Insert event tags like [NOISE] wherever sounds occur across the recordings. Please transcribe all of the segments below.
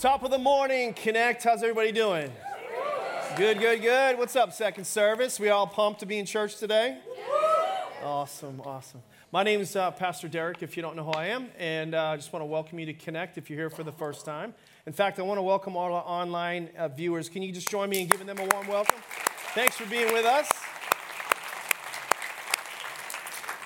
Top of the morning, Connect. How's everybody doing? Good, good, good. What's up, second service? We all pumped to be in church today? Awesome, awesome. My name is uh, Pastor Derek, if you don't know who I am, and uh, I just want to welcome you to Connect if you're here for the first time. In fact, I want to welcome all our online uh, viewers. Can you just join me in giving them a warm welcome? Thanks for being with us.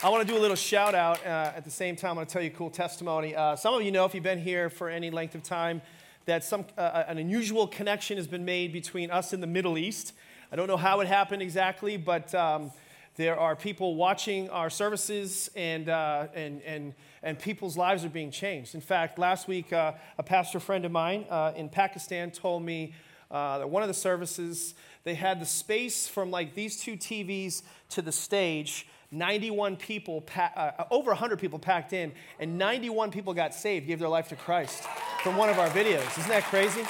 I want to do a little shout out uh, at the same time. I'm going to tell you a cool testimony. Uh, some of you know, if you've been here for any length of time, that some, uh, an unusual connection has been made between us and the Middle East. I don't know how it happened exactly, but um, there are people watching our services, and, uh, and, and, and people's lives are being changed. In fact, last week, uh, a pastor friend of mine uh, in Pakistan told me uh, that one of the services, they had the space from like these two TVs to the stage 91 people, uh, over 100 people packed in, and 91 people got saved, gave their life to Christ from one of our videos. Isn't that crazy?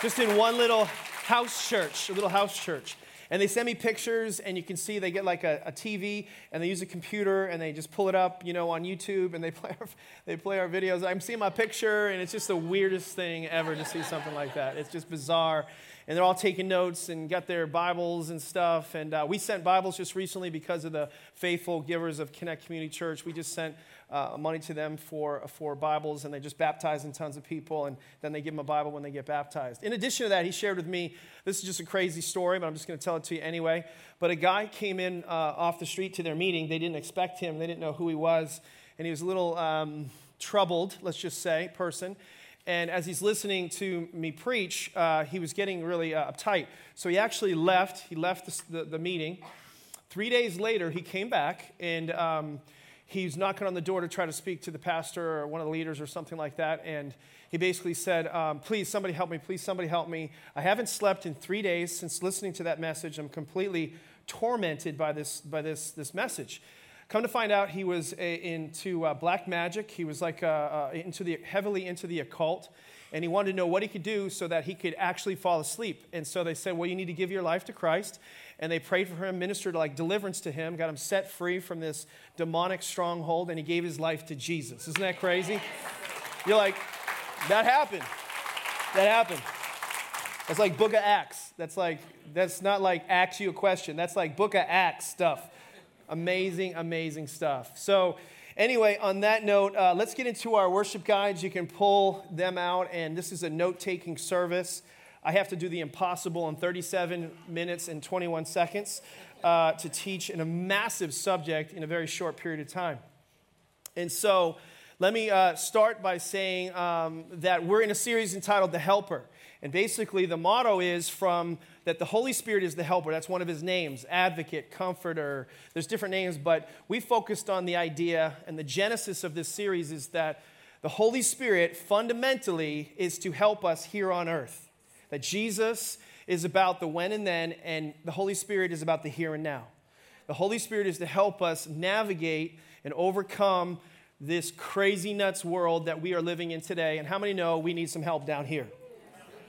Just in one little house church, a little house church. And they send me pictures, and you can see they get like a, a, TV, and they use a computer, and they just pull it up, you know, on YouTube, and they [LAUGHS] play our, they play our videos. I'm seeing my picture, and it's just the weirdest thing ever to see something like that. It's just bizarre and they're all taking notes and got their Bibles and stuff. And uh, we sent Bibles just recently because of the faithful givers of Connect Community Church. We just sent uh, money to them for, for Bibles, and they just baptizing tons of people, and then they give them a Bible when they get baptized. In addition to that, he shared with me this is just a crazy story, but I'm just going to tell it to you anyway. But a guy came in uh, off the street to their meeting. They didn't expect him, they didn't know who he was, and he was a little um, troubled, let's just say, person. And as he's listening to me preach, uh, he was getting really uh, uptight. So he actually left. He left the, the, the, meeting. Three days later, he came back and um, he's knocking on the door to try to speak to the pastor or one of the leaders or something like that. And he basically said, um, Please, somebody help me. Please, somebody help me. I haven't slept in three days since listening to that message. I'm completely tormented by this, by this, this message. Come to find out, he was a, into uh, black magic. He was like uh, uh, into the, heavily into the occult. And he wanted to know what he could do so that he could actually fall asleep. And so they said, Well, you need to give your life to Christ. And they prayed for him, ministered like deliverance to him, got him set free from this demonic stronghold, and he gave his life to Jesus. Isn't that crazy? You're like, That happened. That happened. That's like Book of Acts. That's like, that's not like ask you a question. That's like Book of Acts stuff. Amazing, amazing stuff. So, anyway, on that note, uh, let's get into our worship guides. You can pull them out, and this is a note taking service. I have to do the impossible in 37 minutes and 21 seconds uh, to teach in a massive subject in a very short period of time. And so, let me uh, start by saying um, that we're in a series entitled The Helper. And basically, the motto is from that the Holy Spirit is the helper. That's one of his names advocate, comforter. There's different names, but we focused on the idea, and the genesis of this series is that the Holy Spirit fundamentally is to help us here on earth. That Jesus is about the when and then, and the Holy Spirit is about the here and now. The Holy Spirit is to help us navigate and overcome this crazy nuts world that we are living in today. And how many know we need some help down here?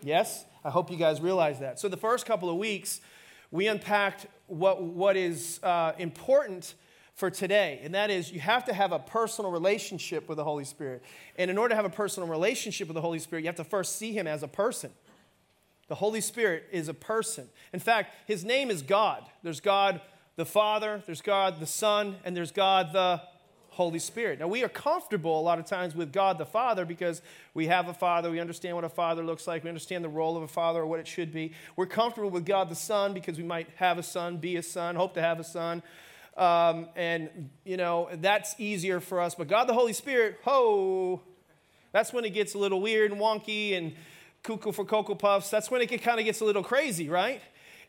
Yes? I hope you guys realize that. So, the first couple of weeks, we unpacked what, what is uh, important for today, and that is you have to have a personal relationship with the Holy Spirit. And in order to have a personal relationship with the Holy Spirit, you have to first see Him as a person. The Holy Spirit is a person. In fact, His name is God. There's God the Father, there's God the Son, and there's God the Holy Spirit. Now, we are comfortable a lot of times with God the Father because we have a Father, we understand what a Father looks like, we understand the role of a Father or what it should be. We're comfortable with God the Son because we might have a son, be a son, hope to have a son. Um, and, you know, that's easier for us. But God the Holy Spirit, ho, that's when it gets a little weird and wonky and cuckoo for Cocoa Puffs. That's when it kind of gets a little crazy, right?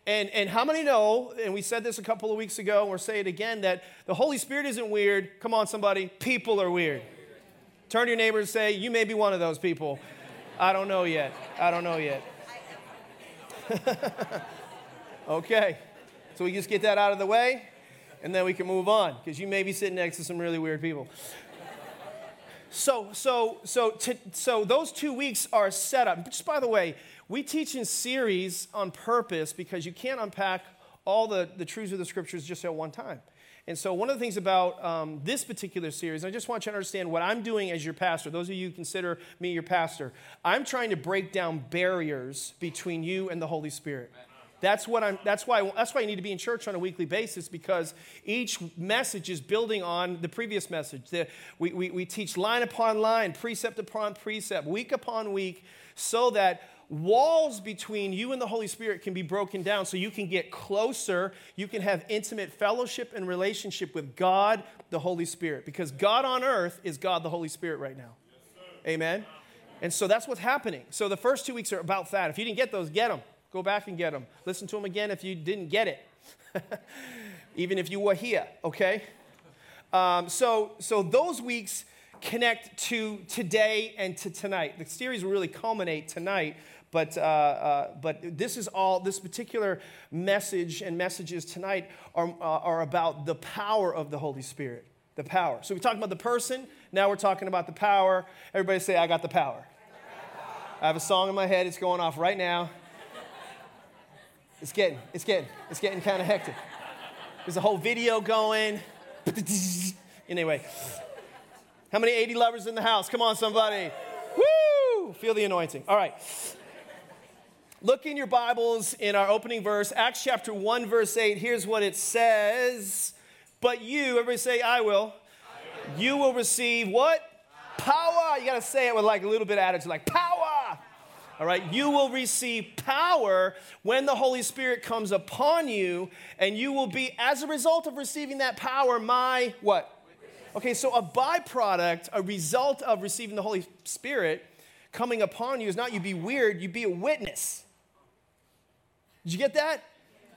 And, and how many know, and we said this a couple of weeks ago, and we'll say it again, that the Holy Spirit isn't weird. Come on, somebody. People are weird. Turn to your neighbor and say, You may be one of those people. I don't know yet. I don't know yet. [LAUGHS] okay. So we just get that out of the way, and then we can move on, because you may be sitting next to some really weird people. So, so, so, to, so those two weeks are set up. Just by the way, we teach in series on purpose because you can't unpack all the, the truths of the scriptures just at one time. And so, one of the things about um, this particular series, I just want you to understand what I'm doing as your pastor. Those of you who consider me your pastor, I'm trying to break down barriers between you and the Holy Spirit. That's, what I'm, that's, why, that's why you need to be in church on a weekly basis because each message is building on the previous message. The, we, we, we teach line upon line, precept upon precept, week upon week, so that walls between you and the Holy Spirit can be broken down so you can get closer. You can have intimate fellowship and relationship with God, the Holy Spirit, because God on earth is God, the Holy Spirit, right now. Yes, Amen? And so that's what's happening. So the first two weeks are about that. If you didn't get those, get them. Go back and get them. Listen to them again if you didn't get it, [LAUGHS] even if you were here, okay? Um, so, so those weeks connect to today and to tonight. The series will really culminate tonight, but, uh, uh, but this is all, this particular message and messages tonight are, uh, are about the power of the Holy Spirit. The power. So we talked about the person, now we're talking about the power. Everybody say, I got the power. I have a song in my head, it's going off right now. It's getting, it's getting, it's getting kind of hectic. There's a whole video going. Anyway, how many 80 lovers in the house? Come on, somebody. Woo! Feel the anointing. All right. Look in your Bibles in our opening verse, Acts chapter 1, verse 8. Here's what it says. But you, everybody say, I will. I will. You will receive what? Power. power. You got to say it with like a little bit of attitude, like power all right, you will receive power when the Holy Spirit comes upon you, and you will be, as a result of receiving that power, my what? Okay, so a byproduct, a result of receiving the Holy Spirit coming upon you is not you be weird, you be a witness. Did you get that?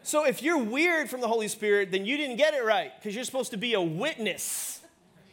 So if you're weird from the Holy Spirit, then you didn't get it right because you're supposed to be a witness.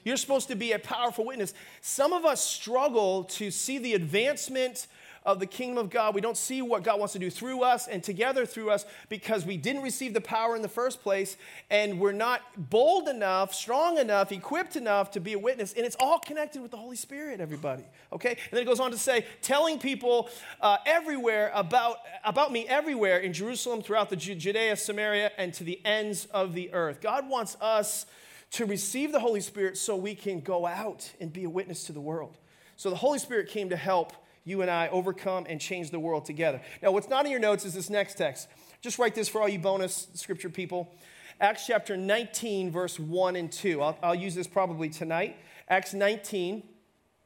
You're supposed to be a powerful witness. Some of us struggle to see the advancement of the kingdom of God. We don't see what God wants to do through us and together through us because we didn't receive the power in the first place and we're not bold enough, strong enough, equipped enough to be a witness. And it's all connected with the Holy Spirit, everybody. Okay? And then it goes on to say, telling people uh, everywhere about, about me everywhere in Jerusalem, throughout the Judea, Samaria, and to the ends of the earth. God wants us to receive the Holy Spirit so we can go out and be a witness to the world. So the Holy Spirit came to help you and I overcome and change the world together. Now, what's not in your notes is this next text. Just write this for all you bonus scripture people. Acts chapter 19, verse 1 and 2. I'll, I'll use this probably tonight. Acts 19,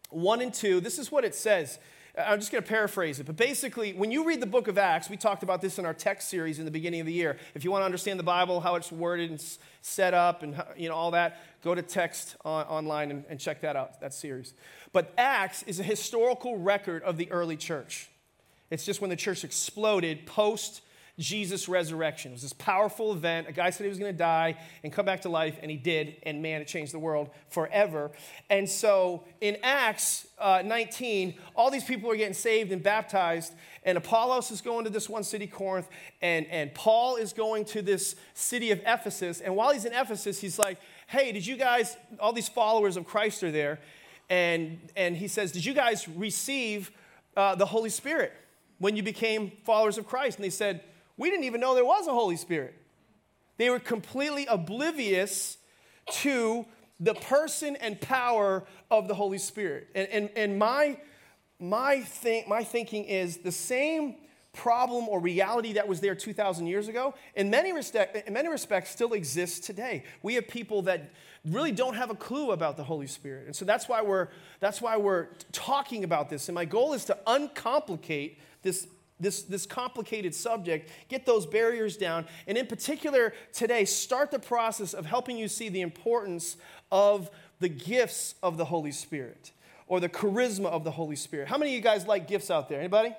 1 and 2. This is what it says. I'm just going to paraphrase it. But basically, when you read the book of Acts, we talked about this in our text series in the beginning of the year. If you want to understand the Bible, how it's worded and set up, and you know all that, go to text on, online and, and check that out. That series. But Acts is a historical record of the early church. It's just when the church exploded post Jesus' resurrection. It was this powerful event. A guy said he was going to die and come back to life, and he did. And man, it changed the world forever. And so in Acts uh, 19, all these people are getting saved and baptized. And Apollos is going to this one city, Corinth, and, and Paul is going to this city of Ephesus. And while he's in Ephesus, he's like, hey, did you guys, all these followers of Christ are there, and, and he says, Did you guys receive uh, the Holy Spirit when you became followers of Christ? And they said, We didn't even know there was a Holy Spirit. They were completely oblivious to the person and power of the Holy Spirit. And, and, and my, my, think, my thinking is the same problem or reality that was there 2,000 years ago, in many, respect, in many respects, still exists today. We have people that really don't have a clue about the Holy Spirit. And so that's why we're, that's why we're talking about this. And my goal is to uncomplicate this, this, this complicated subject, get those barriers down, and in particular today, start the process of helping you see the importance of the gifts of the Holy Spirit or the charisma of the Holy Spirit. How many of you guys like gifts out there? Anybody?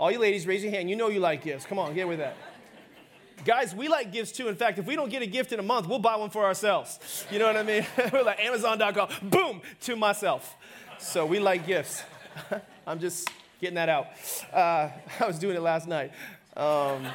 All you ladies, raise your hand. You know you like gifts. Come on, get with that. Guys, we like gifts too. In fact, if we don't get a gift in a month, we'll buy one for ourselves. You know what I mean? [LAUGHS] We're like Amazon.com, boom, to myself. So we like gifts. [LAUGHS] I'm just getting that out. Uh, [LAUGHS] I was doing it last night. Um,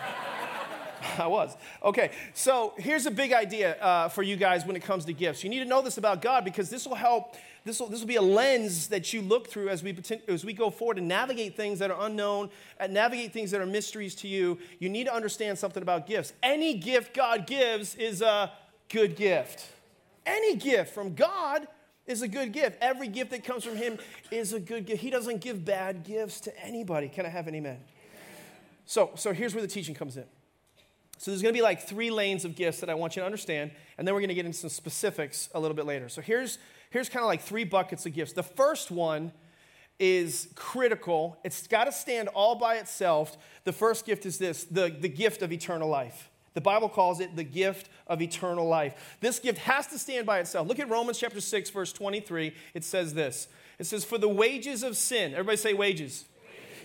I was. Okay, so here's a big idea uh, for you guys when it comes to gifts. You need to know this about God because this will help this will, this will be a lens that you look through as we, as we go forward and navigate things that are unknown, and navigate things that are mysteries to you. You need to understand something about gifts. Any gift God gives is a good gift. Any gift from God is a good gift. Every gift that comes from Him is a good gift. He doesn't give bad gifts to anybody. Can I have an amen? So, so here's where the teaching comes in. So there's going to be like three lanes of gifts that I want you to understand, and then we're going to get into some specifics a little bit later. So here's here's kind of like three buckets of gifts. The first one is critical. It's got to stand all by itself. The first gift is this, the, the gift of eternal life. The Bible calls it the gift of eternal life. This gift has to stand by itself. Look at Romans chapter 6 verse 23. It says this. It says for the wages of sin. Everybody say wages.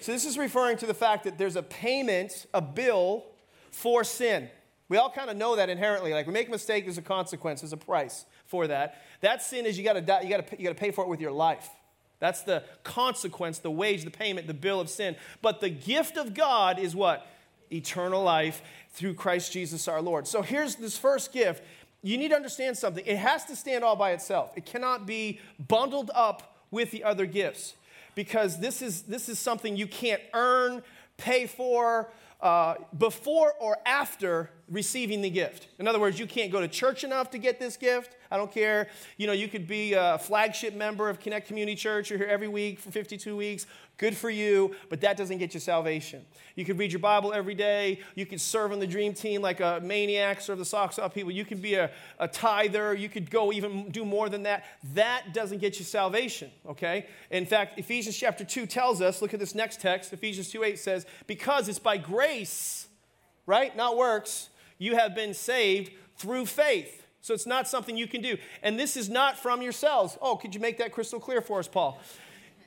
So this is referring to the fact that there's a payment, a bill for sin. We all kind of know that inherently. Like we make a mistake, there's a consequence, there's a price for that. That sin is you got to you got to you got to pay for it with your life. That's the consequence, the wage, the payment, the bill of sin. But the gift of God is what? Eternal life through Christ Jesus our Lord. So here's this first gift. You need to understand something. It has to stand all by itself. It cannot be bundled up with the other gifts because this is this is something you can't earn, pay for, uh, before or after receiving the gift. In other words, you can't go to church enough to get this gift. I don't care. You know, you could be a flagship member of Connect Community Church. You're here every week for 52 weeks. Good for you, but that doesn't get you salvation. You could read your Bible every day. You could serve on the dream team like a maniac, serve the socks off people. You could be a, a tither. You could go even do more than that. That doesn't get you salvation, okay? In fact, Ephesians chapter 2 tells us, look at this next text. Ephesians 2 8 says, Because it's by grace, right? Not works, you have been saved through faith. So it's not something you can do. And this is not from yourselves. Oh, could you make that crystal clear for us, Paul?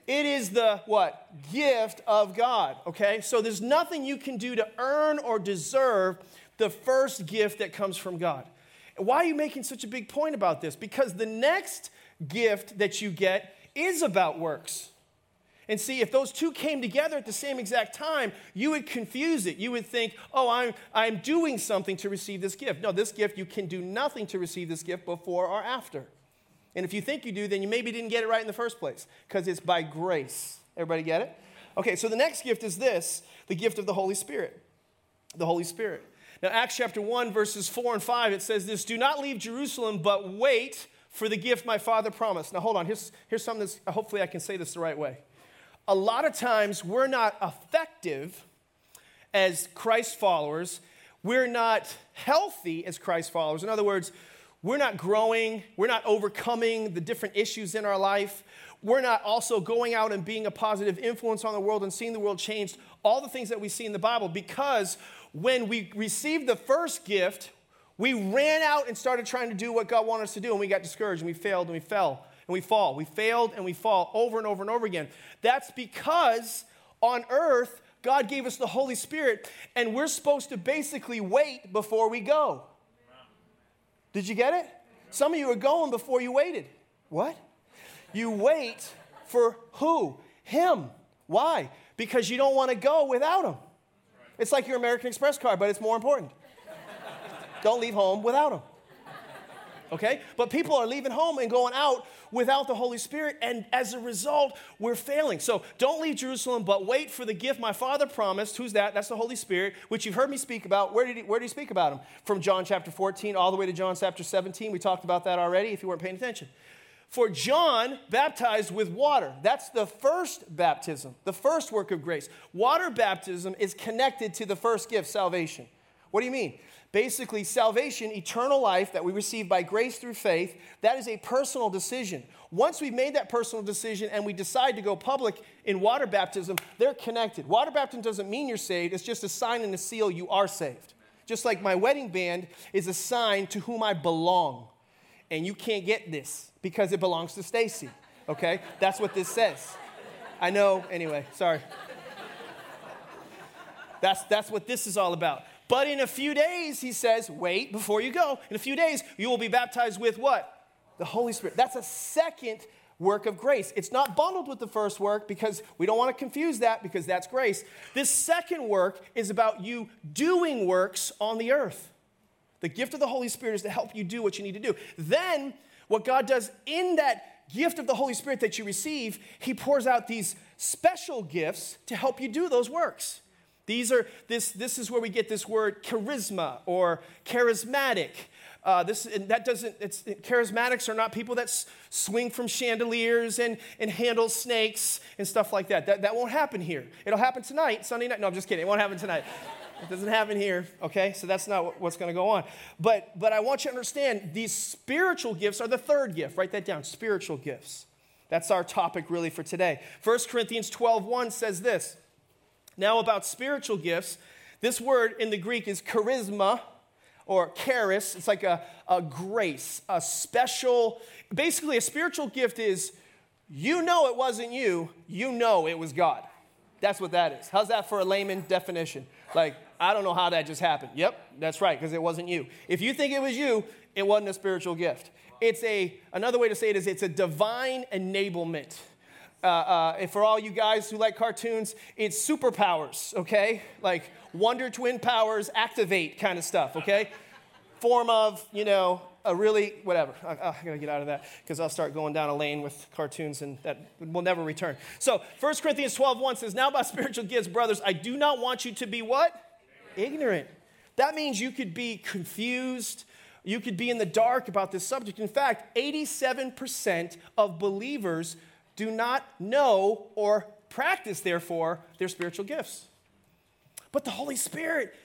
It is the what? Gift of God, okay? So there's nothing you can do to earn or deserve the first gift that comes from God. Why are you making such a big point about this? Because the next gift that you get is about works. And see, if those two came together at the same exact time, you would confuse it. You would think, oh, I'm, I'm doing something to receive this gift. No, this gift, you can do nothing to receive this gift before or after. And if you think you do, then you maybe didn't get it right in the first place because it's by grace. Everybody get it? Okay, so the next gift is this the gift of the Holy Spirit. The Holy Spirit. Now, Acts chapter 1, verses 4 and 5, it says this Do not leave Jerusalem, but wait for the gift my father promised. Now, hold on. Here's, here's something that's, hopefully, I can say this the right way. A lot of times, we're not effective as Christ followers, we're not healthy as Christ followers. In other words, we're not growing, we're not overcoming the different issues in our life. We're not also going out and being a positive influence on the world and seeing the world changed. All the things that we see in the Bible, because when we received the first gift, we ran out and started trying to do what God wanted us to do, and we got discouraged, and we failed, and we fell, and we fall. We failed, and we fall over and over and over again. That's because on earth, God gave us the Holy Spirit, and we're supposed to basically wait before we go. Did you get it? Some of you are going before you waited. What? You wait for who? Him. Why? Because you don't want to go without him. It's like your American Express card, but it's more important. don't leave home without him okay? But people are leaving home and going out without the Holy Spirit, and as a result, we're failing. So don't leave Jerusalem, but wait for the gift my Father promised. Who's that? That's the Holy Spirit, which you've heard me speak about. Where did he, where did he speak about him? From John chapter 14 all the way to John chapter 17. We talked about that already if you weren't paying attention. For John baptized with water. That's the first baptism, the first work of grace. Water baptism is connected to the first gift, salvation. What do you mean? Basically, salvation, eternal life that we receive by grace through faith, that is a personal decision. Once we've made that personal decision and we decide to go public in water baptism, they're connected. Water baptism doesn't mean you're saved, it's just a sign and a seal you are saved. Just like my wedding band is a sign to whom I belong. And you can't get this because it belongs to Stacy. Okay? That's what this says. I know, anyway, sorry. That's, that's what this is all about. But in a few days, he says, wait before you go. In a few days, you will be baptized with what? The Holy Spirit. That's a second work of grace. It's not bundled with the first work because we don't want to confuse that because that's grace. This second work is about you doing works on the earth. The gift of the Holy Spirit is to help you do what you need to do. Then, what God does in that gift of the Holy Spirit that you receive, He pours out these special gifts to help you do those works. These are this this is where we get this word charisma or charismatic. Uh, this and that doesn't. It's charismatics are not people that s- swing from chandeliers and and handle snakes and stuff like that. That that won't happen here. It'll happen tonight, Sunday night. No, I'm just kidding. It won't happen tonight. It doesn't happen here, okay? So that's not what's going to go on. But but I want you to understand these spiritual gifts are the third gift. Write that down. Spiritual gifts. That's our topic really for today. 1 Corinthians 12:1 says this. Now about spiritual gifts, this word in the Greek is charisma or charis. It's like a, a grace, a special, basically a spiritual gift is you know it wasn't you, you know it was God. That's what that is. How's that for a layman definition? Like, I don't know how that just happened. Yep, that's right, because it wasn't you. If you think it was you, it wasn't a spiritual gift. It's a, another way to say it is it's a divine enablement. Uh, uh, for all you guys who like cartoons, it's superpowers, okay? Like Wonder Twin powers activate kind of stuff, okay? Form of, you know, a really, whatever. I, I gotta get out of that because I'll start going down a lane with cartoons and that will never return. So 1 Corinthians 12 1 says, Now by spiritual gifts, brothers, I do not want you to be what? Ignorant. That means you could be confused. You could be in the dark about this subject. In fact, 87% of believers do not know or practice, therefore, their spiritual gifts. But the Holy Spirit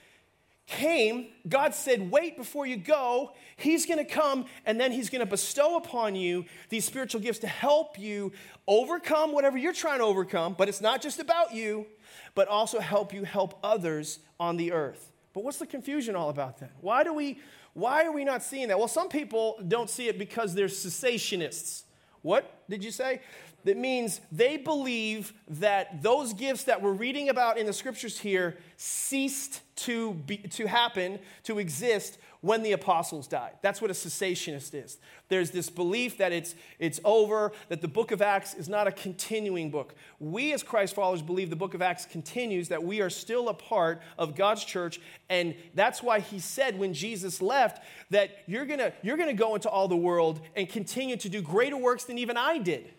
came, God said, Wait before you go. He's going to come, and then He's going to bestow upon you these spiritual gifts to help you overcome whatever you're trying to overcome. But it's not just about you, but also help you help others on the earth. But what's the confusion all about then? Why do we why are we not seeing that? Well, some people don't see it because they're cessationists. What did you say? That means they believe that those gifts that we're reading about in the scriptures here ceased to, be, to happen, to exist when the apostles died. That's what a cessationist is. There's this belief that it's, it's over, that the book of Acts is not a continuing book. We, as Christ followers, believe the book of Acts continues, that we are still a part of God's church. And that's why he said when Jesus left that you're gonna, you're gonna go into all the world and continue to do greater works than even I did.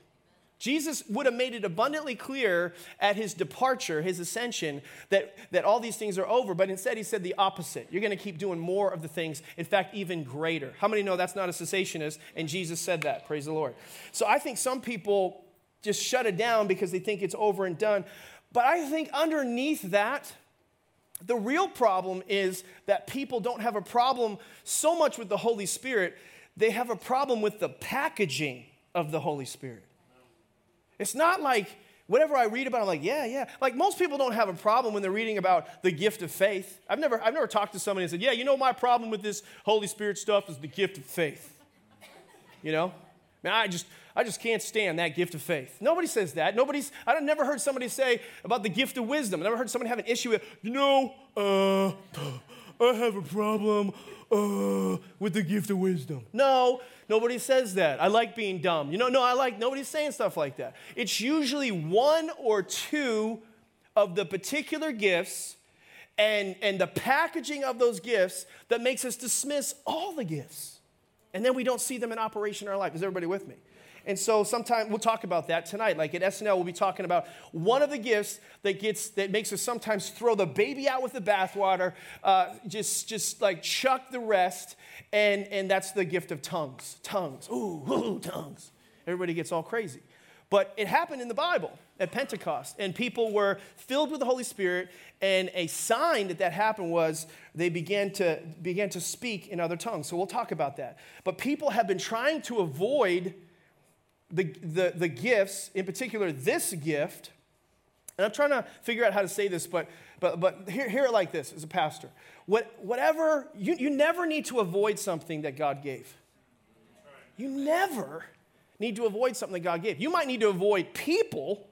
Jesus would have made it abundantly clear at his departure, his ascension, that, that all these things are over, but instead he said the opposite. You're going to keep doing more of the things, in fact, even greater. How many know that's not a cessationist? And Jesus said that. Praise the Lord. So I think some people just shut it down because they think it's over and done. But I think underneath that, the real problem is that people don't have a problem so much with the Holy Spirit, they have a problem with the packaging of the Holy Spirit. It's not like whatever I read about, I'm like, yeah, yeah. Like most people don't have a problem when they're reading about the gift of faith. I've never, I've never talked to somebody and said, yeah, you know, my problem with this Holy Spirit stuff is the gift of faith. You know? Man, I just, I just can't stand that gift of faith. Nobody says that. Nobody's, I've never heard somebody say about the gift of wisdom. I never heard somebody have an issue with, you know, uh, I have a problem uh, with the gift of wisdom. No, nobody says that. I like being dumb. You know, no, I like, nobody's saying stuff like that. It's usually one or two of the particular gifts and, and the packaging of those gifts that makes us dismiss all the gifts. And then we don't see them in operation in our life. Is everybody with me? And so sometimes we'll talk about that tonight. Like at SNL, we'll be talking about one of the gifts that gets that makes us sometimes throw the baby out with the bathwater, uh, just just like chuck the rest, and and that's the gift of tongues. Tongues. [LAUGHS] Ooh, ooh, tongues. Everybody gets all crazy. But it happened in the Bible at Pentecost, and people were filled with the Holy Spirit. And a sign that that happened was they began to began to speak in other tongues. So we'll talk about that. But people have been trying to avoid the, the, the gifts, in particular this gift, and I'm trying to figure out how to say this, but, but, but hear, hear it like this as a pastor. What, whatever, you, you never need to avoid something that God gave. You never need to avoid something that God gave. You might need to avoid people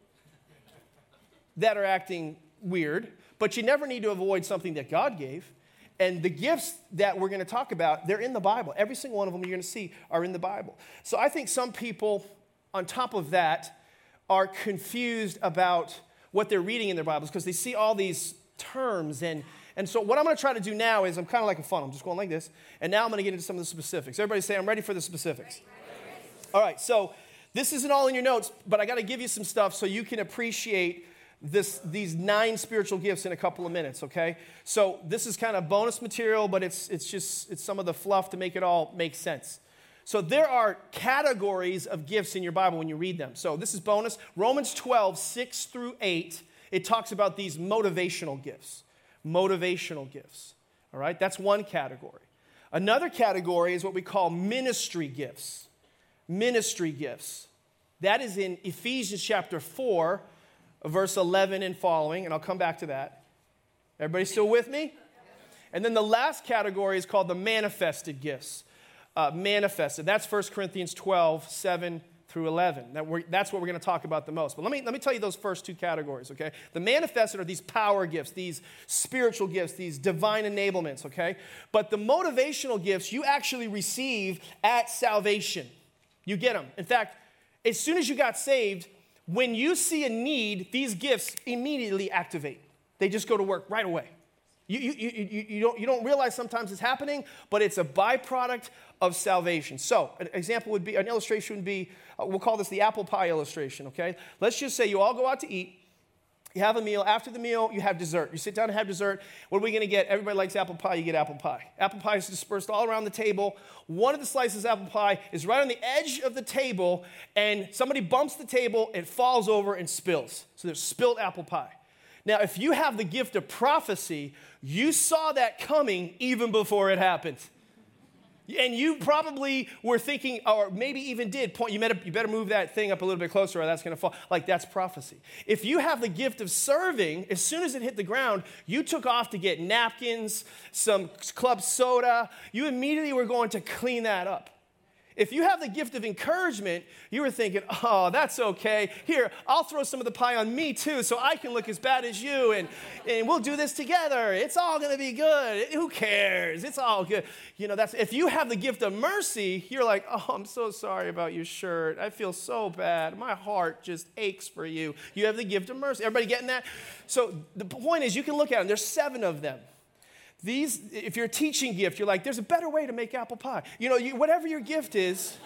that are acting weird, but you never need to avoid something that God gave. And the gifts that we're going to talk about, they're in the Bible. Every single one of them you're going to see are in the Bible. So I think some people on top of that, are confused about what they're reading in their Bibles because they see all these terms. And, and so, what I'm going to try to do now is I'm kind of like a funnel. I'm just going like this. And now I'm going to get into some of the specifics. Everybody say, I'm ready for the specifics. All right, so this isn't all in your notes, but I got to give you some stuff so you can appreciate this, these nine spiritual gifts in a couple of minutes, okay? So this is kind of bonus material, but it's, it's just it's some of the fluff to make it all make sense. So there are categories of gifts in your Bible when you read them. So this is bonus. Romans 12, 6 through 8, it talks about these motivational gifts. Motivational gifts. All right, that's one category. Another category is what we call ministry gifts. Ministry gifts. That is in Ephesians chapter 4, verse 11 and following, and I'll come back to that. Everybody still with me? And then the last category is called the manifested gifts. Uh, manifested. That's 1 Corinthians 12, 7 through 11. That that's what we're going to talk about the most. But let me, let me tell you those first two categories, okay? The manifested are these power gifts, these spiritual gifts, these divine enablements, okay? But the motivational gifts you actually receive at salvation. You get them. In fact, as soon as you got saved, when you see a need, these gifts immediately activate. They just go to work right away. You, you, you, you, don't, you don't realize sometimes it's happening, but it's a byproduct of salvation. So, an example would be, an illustration would be, uh, we'll call this the apple pie illustration, okay? Let's just say you all go out to eat, you have a meal. After the meal, you have dessert. You sit down and have dessert. What are we going to get? Everybody likes apple pie. You get apple pie. Apple pie is dispersed all around the table. One of the slices of apple pie is right on the edge of the table, and somebody bumps the table, it falls over and spills. So there's spilled apple pie. Now, if you have the gift of prophecy, you saw that coming even before it happened. And you probably were thinking, or maybe even did point, you better, you better move that thing up a little bit closer or that's going to fall. Like, that's prophecy. If you have the gift of serving, as soon as it hit the ground, you took off to get napkins, some club soda. You immediately were going to clean that up. If you have the gift of encouragement, you were thinking, oh, that's okay. Here, I'll throw some of the pie on me too so I can look as bad as you and, and we'll do this together. It's all going to be good. Who cares? It's all good. You know, that's if you have the gift of mercy, you're like, oh, I'm so sorry about your shirt. I feel so bad. My heart just aches for you. You have the gift of mercy. Everybody getting that? So the point is, you can look at them. There's seven of them. These, if you're a teaching gift, you're like, there's a better way to make apple pie. You know, you, whatever your gift is,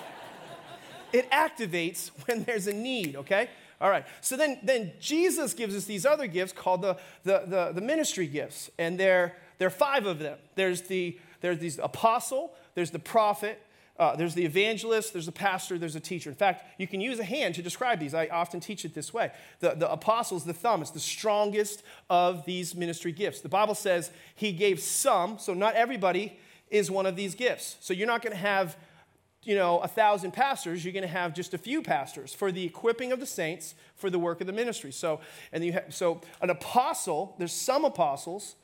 [LAUGHS] it activates when there's a need, okay? All right. So then, then Jesus gives us these other gifts called the, the, the, the ministry gifts. And there, there are five of them. There's the there's the apostle, there's the prophet, uh, there's the evangelist, there's a pastor, there's a teacher. In fact, you can use a hand to describe these. I often teach it this way. The, the apostle's the thumb, it's the strongest of these ministry gifts. The Bible says he gave some, so not everybody is one of these gifts. So you're not going to have you know, a thousand pastors, you're going to have just a few pastors for the equipping of the saints for the work of the ministry. So, and you have, so an apostle, there's some apostles,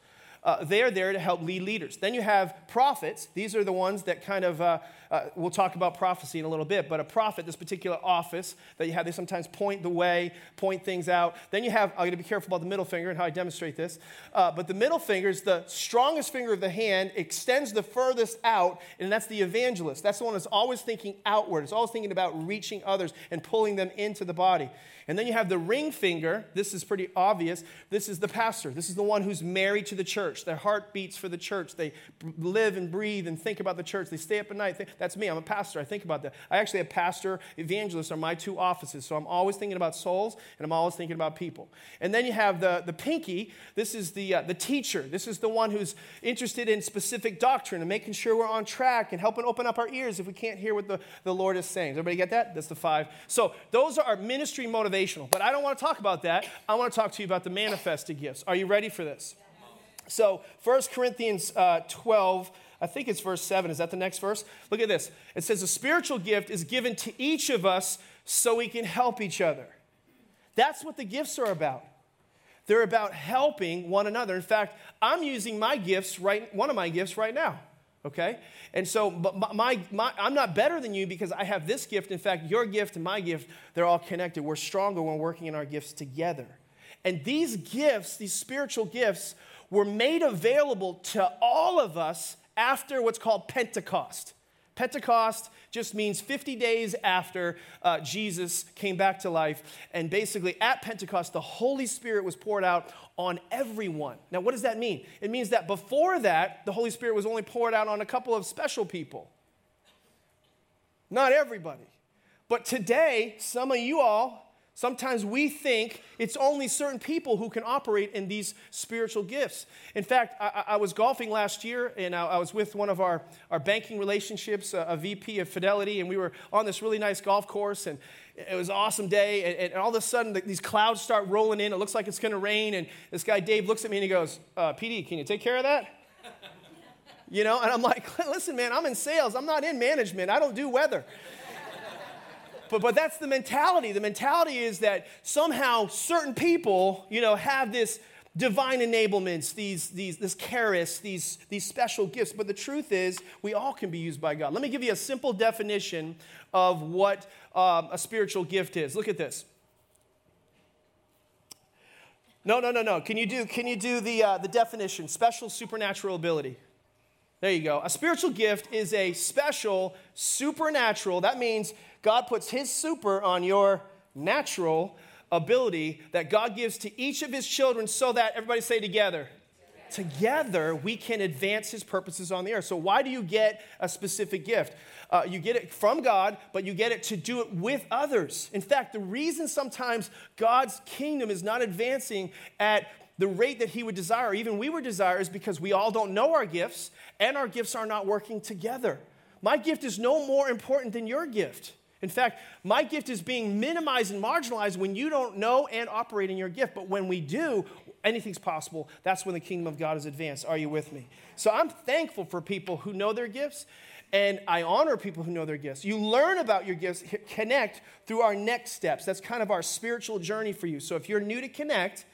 uh, they're there to help lead leaders. Then you have prophets. These are the ones that kind of, uh, uh, we'll talk about prophecy in a little bit, but a prophet, this particular office that you have, they sometimes point the way, point things out. Then you have, going to be careful about the middle finger and how I demonstrate this, uh, but the middle finger is the strongest finger of the hand, extends the furthest out, and that's the evangelist. That's the one that's always thinking outward. It's always thinking about reaching others and pulling them into the body. And then you have the ring finger. This is pretty obvious. This is the pastor. This is the one who's married to the church. Their heart beats for the church. They live and breathe and think about the church. They stay up at night. That's me. I'm a pastor. I think about that. I actually have pastor, evangelist are my two offices. So I'm always thinking about souls and I'm always thinking about people. And then you have the, the pinky. This is the, uh, the teacher. This is the one who's interested in specific doctrine and making sure we're on track and helping open up our ears if we can't hear what the, the Lord is saying. Does everybody get that? That's the five. So those are our ministry motivational. But I don't want to talk about that. I want to talk to you about the manifested gifts. Are you ready for this? So, 1 Corinthians uh, 12, I think it's verse 7. Is that the next verse? Look at this. It says, A spiritual gift is given to each of us so we can help each other. That's what the gifts are about. They're about helping one another. In fact, I'm using my gifts right, one of my gifts right now okay? And so, but my, my, I'm not better than you because I have this gift. In fact, your gift and my gift, they're all connected. We're stronger when working in our gifts together. And these gifts, these spiritual gifts, were made available to all of us after what's called Pentecost. Pentecost just means 50 days after uh, Jesus came back to life. And basically, at Pentecost, the Holy Spirit was poured out on everyone. Now, what does that mean? It means that before that, the Holy Spirit was only poured out on a couple of special people, not everybody. But today, some of you all, Sometimes we think it's only certain people who can operate in these spiritual gifts. In fact, I, I was golfing last year and I, I, was with one of our, our banking relationships, a, a, VP of Fidelity, and we were on this really nice golf course. And it was an awesome day. And, and all of a sudden, the, these clouds start rolling in. It looks like it's going to rain. And this guy, Dave, looks at me and he goes, uh, PD, can you take care of that? [LAUGHS] You know, and I'm like, listen, man, I'm in sales. I'm not in management. I don't do weather but, but that's the mentality. The mentality is that somehow certain people, you know, have this divine enablements, these, these, this charis, these, these special gifts. But the truth is, we all can be used by God. Let me give you a simple definition of what um, a spiritual gift is. Look at this. No, no, no, no. Can you do, can you do the, uh, the definition? Special supernatural ability. There you go. A spiritual gift is a special supernatural. That means God puts his super on your natural ability that God gives to each of his children so that, everybody say together, together we can advance his purposes on the earth. So, why do you get a specific gift? Uh, you get it from God, but you get it to do it with others. In fact, the reason sometimes God's kingdom is not advancing at the rate that he would desire, even we would desire, is because we all don't know our gifts and our gifts are not working together. My gift is no more important than your gift. In fact, my gift is being minimized and marginalized when you don't know and operate in your gift. But when we do, anything's possible. That's when the kingdom of God is advanced. Are you with me? So I'm thankful for people who know their gifts, and I honor people who know their gifts. You learn about your gifts, connect through our next steps. That's kind of our spiritual journey for you. So if you're new to connect,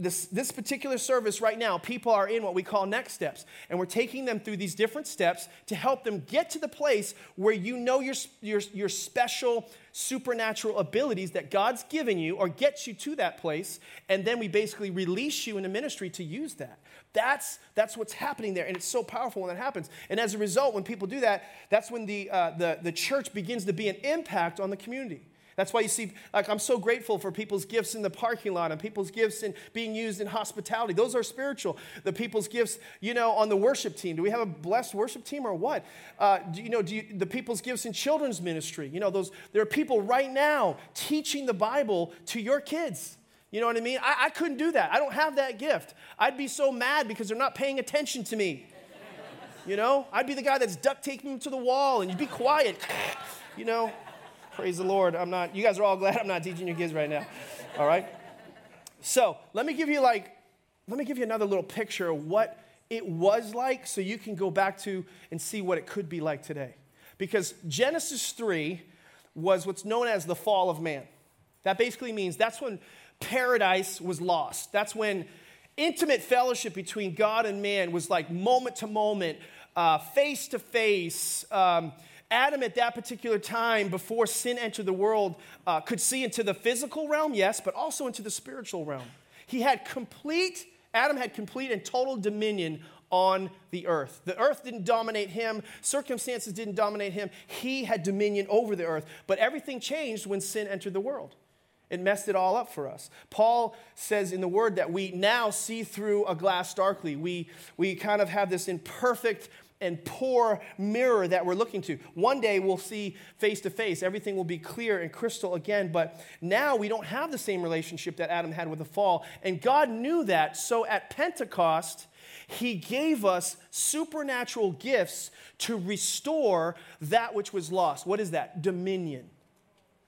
this, this particular service right now, people are in what we call next steps. And we're taking them through these different steps to help them get to the place where you know your, your, your special supernatural abilities that God's given you or gets you to that place. And then we basically release you in the ministry to use that. That's, that's what's happening there. And it's so powerful when that happens. And as a result, when people do that, that's when the, uh, the, the church begins to be an impact on the community. That's why you see, like, I'm so grateful for people's gifts in the parking lot and people's gifts in being used in hospitality. Those are spiritual. The people's gifts, you know, on the worship team. Do we have a blessed worship team or what? Uh, do you know, do you, the people's gifts in children's ministry? You know, those, there are people right now teaching the Bible to your kids. You know what I mean? I, I couldn't do that. I don't have that gift. I'd be so mad because they're not paying attention to me. You know, I'd be the guy that's duct taping them to the wall and you'd be quiet. You know, Praise the Lord. I'm not, you guys are all glad I'm not teaching your kids right now. All right? So let me give you like, let me give you another little picture of what it was like so you can go back to and see what it could be like today. Because Genesis 3 was what's known as the fall of man. That basically means that's when paradise was lost. That's when intimate fellowship between God and man was like moment to moment, uh, face to face. Um, Adam, at that particular time, before sin entered the world, uh, could see into the physical realm, yes, but also into the spiritual realm. He had complete, Adam had complete and total dominion on the earth. The earth didn't dominate him, circumstances didn't dominate him. He had dominion over the earth. But everything changed when sin entered the world. It messed it all up for us. Paul says in the word that we now see through a glass darkly. We, we kind of have this imperfect and poor mirror that we're looking to. One day we'll see face to face, everything will be clear and crystal again, but now we don't have the same relationship that Adam had with the fall. And God knew that, so at Pentecost, He gave us supernatural gifts to restore that which was lost. What is that? Dominion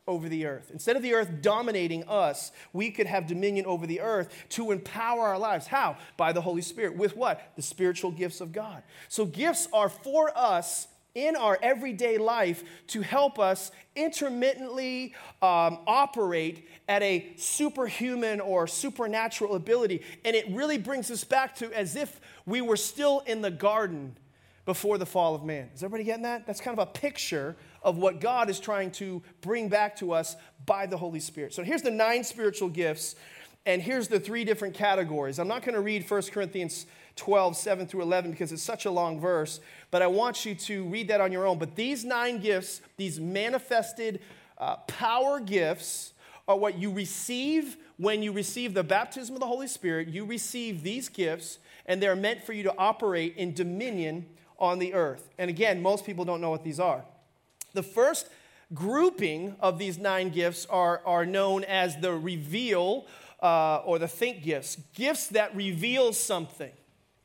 over the earth. Instead of the earth dominating us, we could have dominion over the earth to empower our lives. How? By the Holy Spirit. With what? The spiritual gifts of God. So gifts are for us in our everyday life to help us intermittently um, operate at a superhuman or supernatural ability. And it really brings us back to as if we were still in the garden before the fall of man. Is everybody getting that? That's kind of a picture of what God is trying to bring back to us by the Holy Spirit. So here's the nine spiritual gifts, and here's the three different categories. I'm not going to read 1 Corinthians 12, 7 through 11, because it's such a long verse, but I want you to read that on your own. But these nine gifts, these manifested uh, power gifts, are what you receive when you receive the baptism of the Holy Spirit. You receive these gifts, and they're meant for you to operate in dominion on the earth. And again, most people don't know what these are. The first grouping of these nine gifts are, are known as the reveal uh, or the think gifts gifts that reveal something.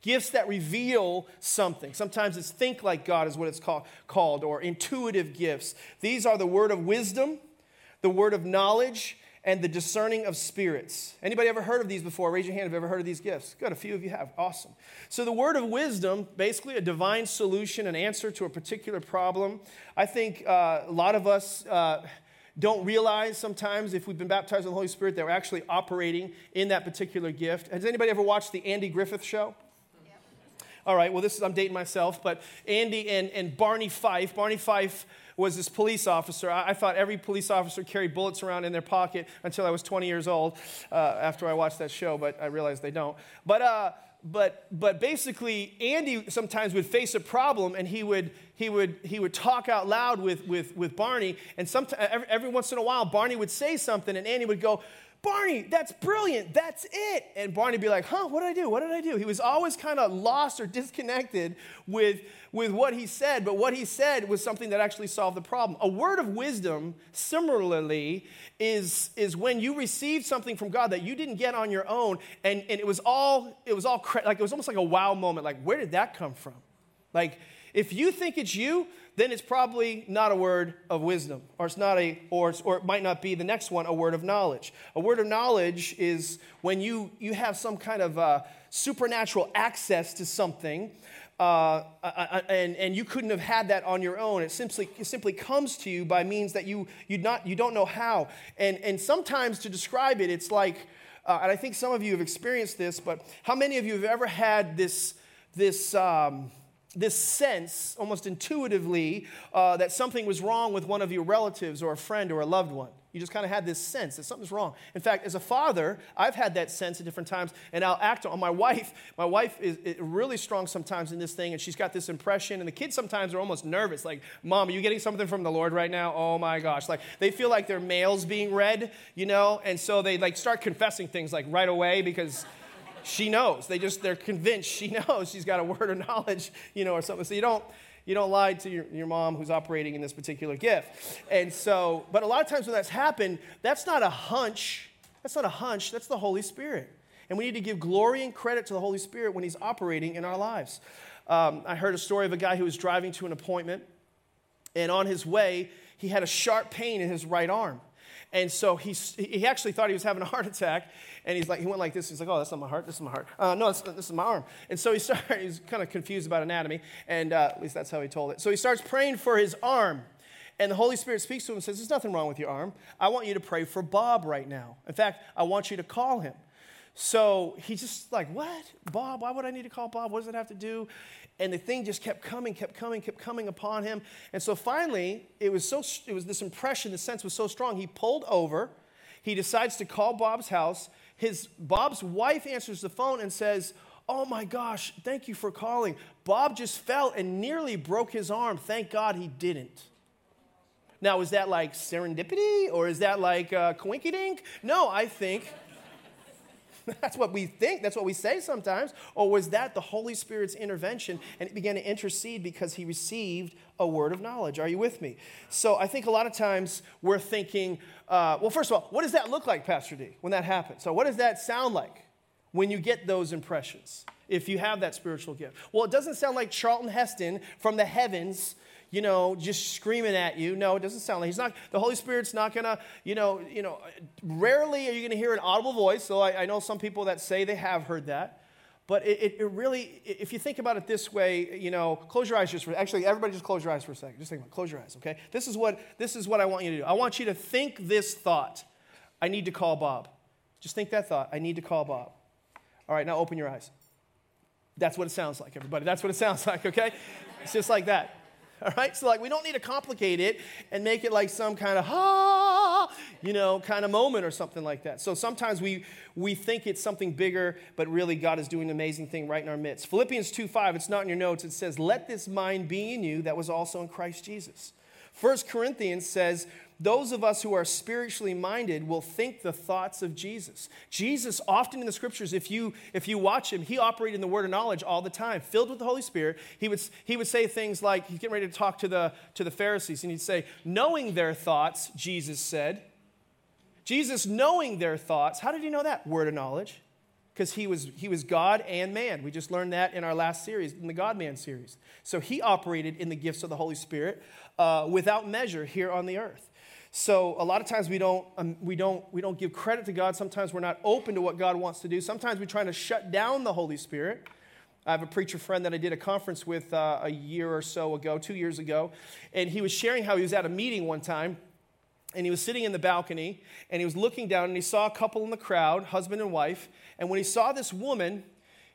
Gifts that reveal something. Sometimes it's think like God, is what it's call, called, or intuitive gifts. These are the word of wisdom, the word of knowledge, and the discerning of spirits. Anybody ever heard of these before? Raise your hand if you've ever heard of these gifts. Good, a few of you have. Awesome. So, the word of wisdom, basically a divine solution, an answer to a particular problem. I think uh, a lot of us. Uh, don't realize sometimes if we've been baptized in the Holy Spirit that we're actually operating in that particular gift. Has anybody ever watched the Andy Griffith show? All right, well, this is, I'm dating myself, but Andy and, and Barney Fife, Barney Fife was this police officer. I, I, thought every police officer carried bullets around in their pocket until I was 20 years old uh, after I watched that show, but I realized they don't. But, uh, but, but basically, Andy sometimes would face a problem and he would, he would, he would talk out loud with, with, with Barney. And every, every once in a while, Barney would say something and Andy would go, Barney, that's brilliant. That's it. And Barney be like, huh, what did I do? What did I do? He was always kind of lost or disconnected with, with what he said, but what he said was something that actually solved the problem. A word of wisdom, similarly, is, is when you receive something from God that you didn't get on your own, and, and it was all, it was all, like, it was almost like a wow moment. Like, where did that come from? Like, if you think it's you, then it's probably not a word of wisdom, or it's not a, or, or it might not be the next one, a word of knowledge. A word of knowledge is when you, you have some kind of uh, supernatural access to something, uh, and, and you couldn't have had that on your own. It simply, it simply comes to you by means that you, you, not, you don't know how. And, and sometimes to describe it, it's like, uh, and I think some of you have experienced this, but how many of you have ever had this, this, um, this sense, almost intuitively, uh, that something was wrong with one of your relatives or a friend or a loved one. You just kind of had this sense that something's wrong. In fact, as a father, I've had that sense at different times, and I'll act on my wife. My wife is, really strong sometimes in this thing, and she's got this impression, and the kids sometimes are almost nervous, like, Mom, are you getting something from the Lord right now? Oh my gosh. Like, they feel like their mail's being read, you know, and so they like start confessing things like right away because she knows. They just, they're convinced she [LAUGHS] knows. She's got a word of knowledge, you know, or something. So you don't, you don't lie to your, your mom who's operating in this particular gift. And so, but a lot of times when that's happened, that's not a hunch. That's not a hunch. That's the Holy Spirit. And we need to give glory and credit to the Holy Spirit when He's operating in our lives. Um, I heard a story of a guy who was driving to an appointment, and on his way, he had a sharp pain in his right arm. And so he, he actually thought he was having a heart attack. And he's like, he went like this. He's like, oh, that's not my heart. This is my heart. Uh, no, this, is my arm. And so he started, [LAUGHS] he's kind of confused about anatomy. And uh, at least that's how he told it. So he starts praying for his arm. And the Holy Spirit speaks to him and says, There's nothing wrong with your arm. I want you to pray for Bob right now. In fact, I want you to call him. So he's just like, What? Bob? Why would I need to call Bob? What does it have to do? And the thing just kept coming, kept coming, kept coming upon him. And so finally, it was so it was this impression, the sense was so strong. He pulled over. He decides to call Bob's house. His Bob's wife answers the phone and says, "Oh my gosh, thank you for calling. Bob just fell and nearly broke his arm. Thank God he didn't." Now, is that like serendipity or is that like uh, coinky dink? No, I think [LAUGHS] That's what we think, that's what we say sometimes. Or was that the Holy Spirit's intervention and it began to intercede because he received a word of knowledge? Are you with me? So I think a lot of times we're thinking, uh, well, first of all, what does that look like, Pastor D, when that happens? So, what does that sound like when you get those impressions? If you have that spiritual gift. Well, it doesn't sound like Charlton Heston from the heavens you know, just screaming at you. No, it doesn't sound like he's not. The Holy Spirit's not gonna, you know, you know. Rarely are you gonna hear an audible voice. So I, I know some people that say they have heard that, but it, it, really, if you think about it this way, you know, close your eyes just for. Actually, everybody, just close your eyes for a second. Just think about. It. Close your eyes, okay? This is what this is what I want you to do. I want you to think this thought. I need to call Bob. Just think that thought. I need to call Bob. All right, now open your eyes. That's what it sounds like, everybody. That's what it sounds [LAUGHS] like, okay? It's just like that. [LAUGHS] All right? So, like, we don't need to complicate it and make it like some kind of, ah, you know, kind of moment or something like that. So sometimes we, we think it's something bigger, but really God is doing an amazing thing right in our midst. Philippians 2 5, it's not in your notes. It says, Let this mind be in you that was also in Christ Jesus. First Corinthians says, those of us who are spiritually minded will think the thoughts of Jesus. Jesus, often in the scriptures, if you, if you watch him, he operated in the word of knowledge all the time, filled with the Holy Spirit. He would, he would say things like, he's getting ready to talk to the, to the Pharisees, and he'd say, Knowing their thoughts, Jesus said. Jesus, knowing their thoughts, how did he know that? Word of knowledge because he was, he was God and man. We just learned that in our last series, in the God Man series. So he operated in the gifts of the Holy Spirit uh, without measure here on the earth. So a lot of times we don't, um, we, don't, we don't give credit to God. Sometimes we're not open to what God wants to do. Sometimes we're trying to shut down the Holy Spirit. I have a preacher friend that I did a conference with uh, a year or so ago, two years ago, and he was sharing how he was at a meeting one time and he was sitting in the balcony and he was looking down and he saw a couple in the crowd, husband and wife. And when he saw this woman,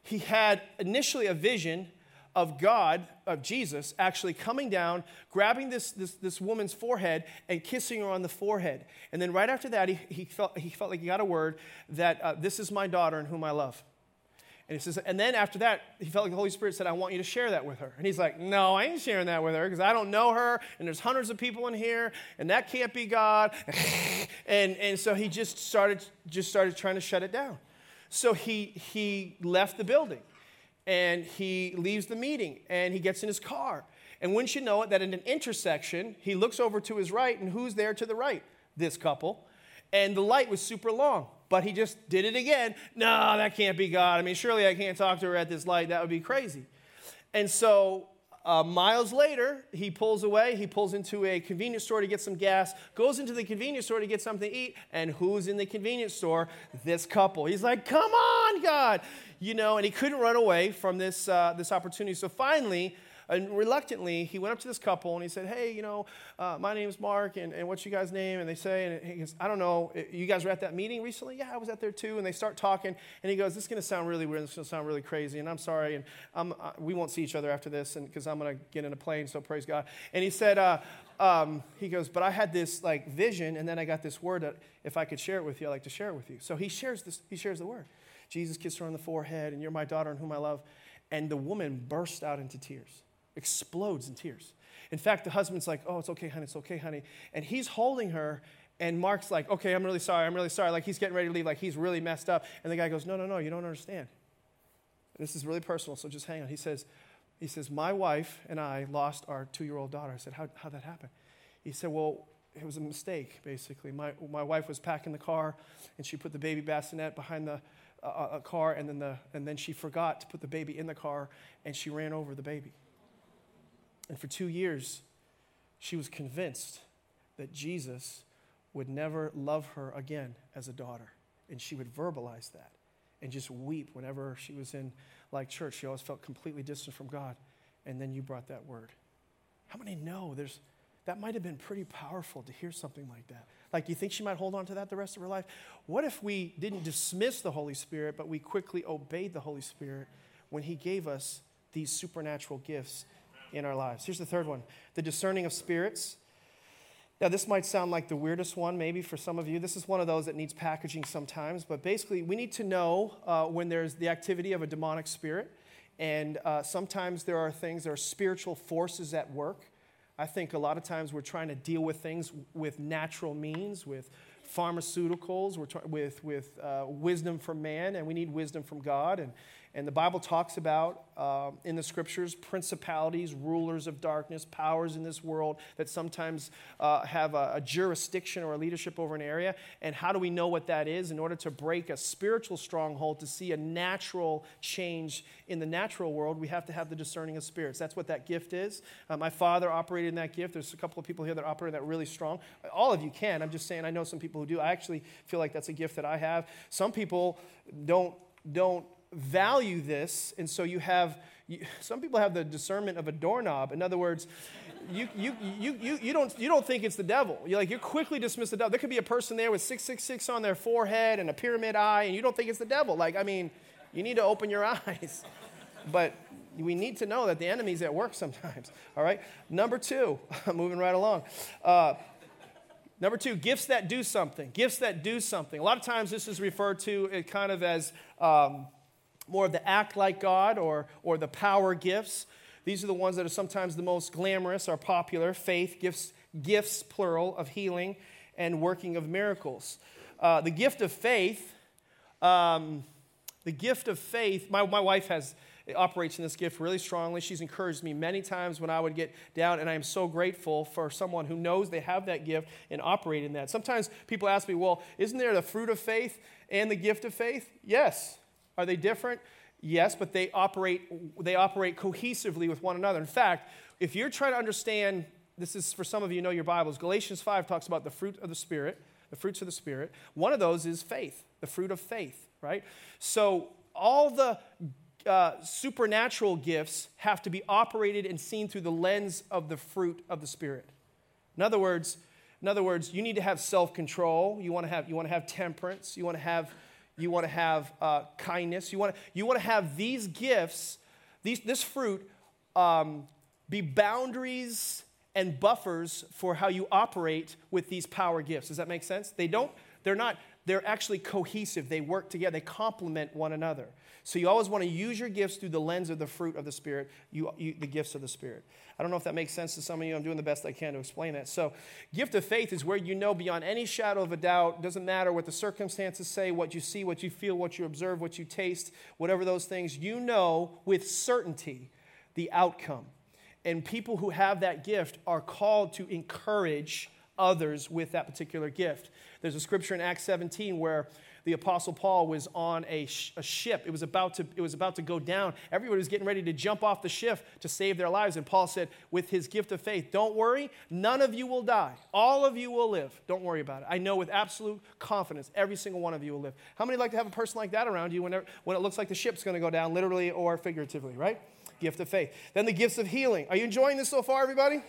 he had initially a vision of God, of Jesus, actually coming down, grabbing this, this, this woman's forehead and kissing her on the forehead. And then right after that, he, he, felt, he felt like he got a word that uh, this is my daughter in whom I love. And he says, and then after that, he felt like the Holy Spirit said, I want you to share that with her. And he's like, No, I ain't sharing that with her because I don't know her, and there's hundreds of people in here, and that can't be God. [LAUGHS] and, and so he just started, just started trying to shut it down. So he, he left the building and he leaves the meeting and he gets in his car. And wouldn't you know it, that in an intersection, he looks over to his right, and who's there to the right? This couple. And the light was super long but he just did it again. No, that can't be God. I mean, surely I can't talk to her at this light. That would be crazy. And so uh, miles later, he pulls away. He pulls into a convenience store to get some gas, goes into the convenience store to get something to eat. And who's in the convenience store? This couple. He's like, come on, God. You know, and he couldn't run away from this, uh, this opportunity. So finally, and reluctantly, he went up to this couple and he said, Hey, you know, uh, my name is Mark, and, and what's you guys' name? And they say, and he goes, I don't know, you guys were at that meeting recently? Yeah, I was at there too. And they start talking, and he goes, This is going to sound really weird. This is going to sound really crazy, and I'm sorry, and I'm, uh, we won't see each other after this because I'm going to get in a plane, so praise God. And he said, uh, um, he goes, but I had this like vision, and then I got this word that if I could share it with you, I'd like to share it with you. So he shares this. He shares the word. Jesus kissed her on the forehead, and you're my daughter in whom I love. And the woman burst out into tears explodes in tears. In fact, the husband's like, Oh, it's okay, honey, it's okay, honey. And he's holding her, and Mark's like, Okay, I'm really sorry, I'm really sorry. Like he's getting ready to leave, like he's really messed up. And the guy goes, No, no, no, you don't understand. This is really personal, so just hang on. He says, he says, My wife and I lost our two year old daughter. I said, How, How'd that happen? He said, Well, it was a mistake, basically. My, my wife was packing the car, and she put the baby bassinet behind the uh, car, and then, the, and then she forgot to put the baby in the car, and she ran over the baby. And for two years, she was convinced that Jesus would never love her again as a daughter. And she would verbalize that and just weep whenever she was in like church. She always felt completely distant from God. And then you brought that word. How many know there's that might have been pretty powerful to hear something like that? Like, do you think she might hold on to that the rest of her life? What if we didn't dismiss the Holy Spirit, but we quickly obeyed the Holy Spirit when He gave us these supernatural gifts in our lives. Here's the third one the discerning of spirits. Now, this might sound like the weirdest one, maybe for some of you. This is one of those that needs packaging sometimes, but basically, we need to know uh, when there's the activity of a demonic spirit. And uh, sometimes there are things, there are spiritual forces at work. I think a lot of times we're trying to deal with things with natural means, with pharmaceuticals, we're with, with uh, wisdom from man, and we need wisdom from God. And, and the Bible talks about uh, in the scriptures principalities, rulers of darkness, powers in this world that sometimes uh, have a, a, jurisdiction or a leadership over an area. And how do we know what that is? In order to break a spiritual stronghold, to see a natural change in the natural world, we have to have the discerning of spirits. That's what that gift is. Uh, my father operated in that gift. There's a couple of people here that operate that really strong. All of you can. I'm just saying, I know some people who do. I actually feel like that's a gift that I have. Some people don't don't value this, and so you have, you, some people have the discernment of a doorknob. In other words, you, you, you, you, you, don't, you don't think it's the devil. You're like you quickly dismiss the devil. There could be a person there with 666 on their forehead and a pyramid eye, and you don't think it's the devil. Like, I mean, you need to open your [LAUGHS] eyes. But we need to know that the enemy's at work sometimes. [LAUGHS] All right? Number two, [LAUGHS] moving right along. Uh, Number two, gifts that do something. Gifts that do something. A lot of times this is referred to kind of as um, more of the act like God or, or the power gifts. These are the ones that are sometimes the most glamorous or popular. Faith, gifts, gifts, plural, of healing and working of miracles. Uh, the gift of faith, um, the gift of faith, my, my wife has operates in this gift really strongly. She's encouraged me many times when I would get down, and I am so grateful for someone who knows they have that gift and operate in that. Sometimes people ask me, well, isn't there the fruit of faith and the gift of faith? Yes. Are they different? Yes, but they operate, they operate cohesively with one another. In fact, if you're trying to understand, this is for some of you know your Bibles, Galatians 5 talks about the fruit of the Spirit, the fruits of the Spirit. One of those is faith, the fruit of faith, right? So all the uh, supernatural gifts have to be operated and seen through the lens of the fruit of the Spirit. In other words, in other words, you need to have self-control. You want to have, you want to have temperance. You want to have, you want to have uh, kindness. You want to, you want to have these gifts, these, this fruit, um, be boundaries and buffers for how you operate with these power gifts. Does that make sense? They don't, they're not, they're actually cohesive. They work together. They complement one another. So you always want to use your gifts through the lens of the fruit of the Spirit, you, you, the gifts of the Spirit. I don't know if that makes sense to some of you. I'm doing the best I can to explain that. So, gift of faith is where you know beyond any shadow of a doubt, doesn't matter what the circumstances say, what you see, what you feel, what you observe, what you taste, whatever those things, you know with certainty the outcome. And people who have that gift are called to encourage others with that particular gift. There's a scripture in Acts 17 where the apostle paul was on a, sh- a, ship. It was about to it was about to go down. Everybody was getting ready to jump off the ship to save their lives. And paul said with his gift of faith don't worry. None of you will die. All of you will live. Don't worry about it. I know with absolute confidence every single one of you will live. How many like to have a person like that around you when, when it looks like the ship's going to go down literally or figuratively right? Gift of faith. Then the gifts of healing. Are you enjoying this so far everybody? Yes.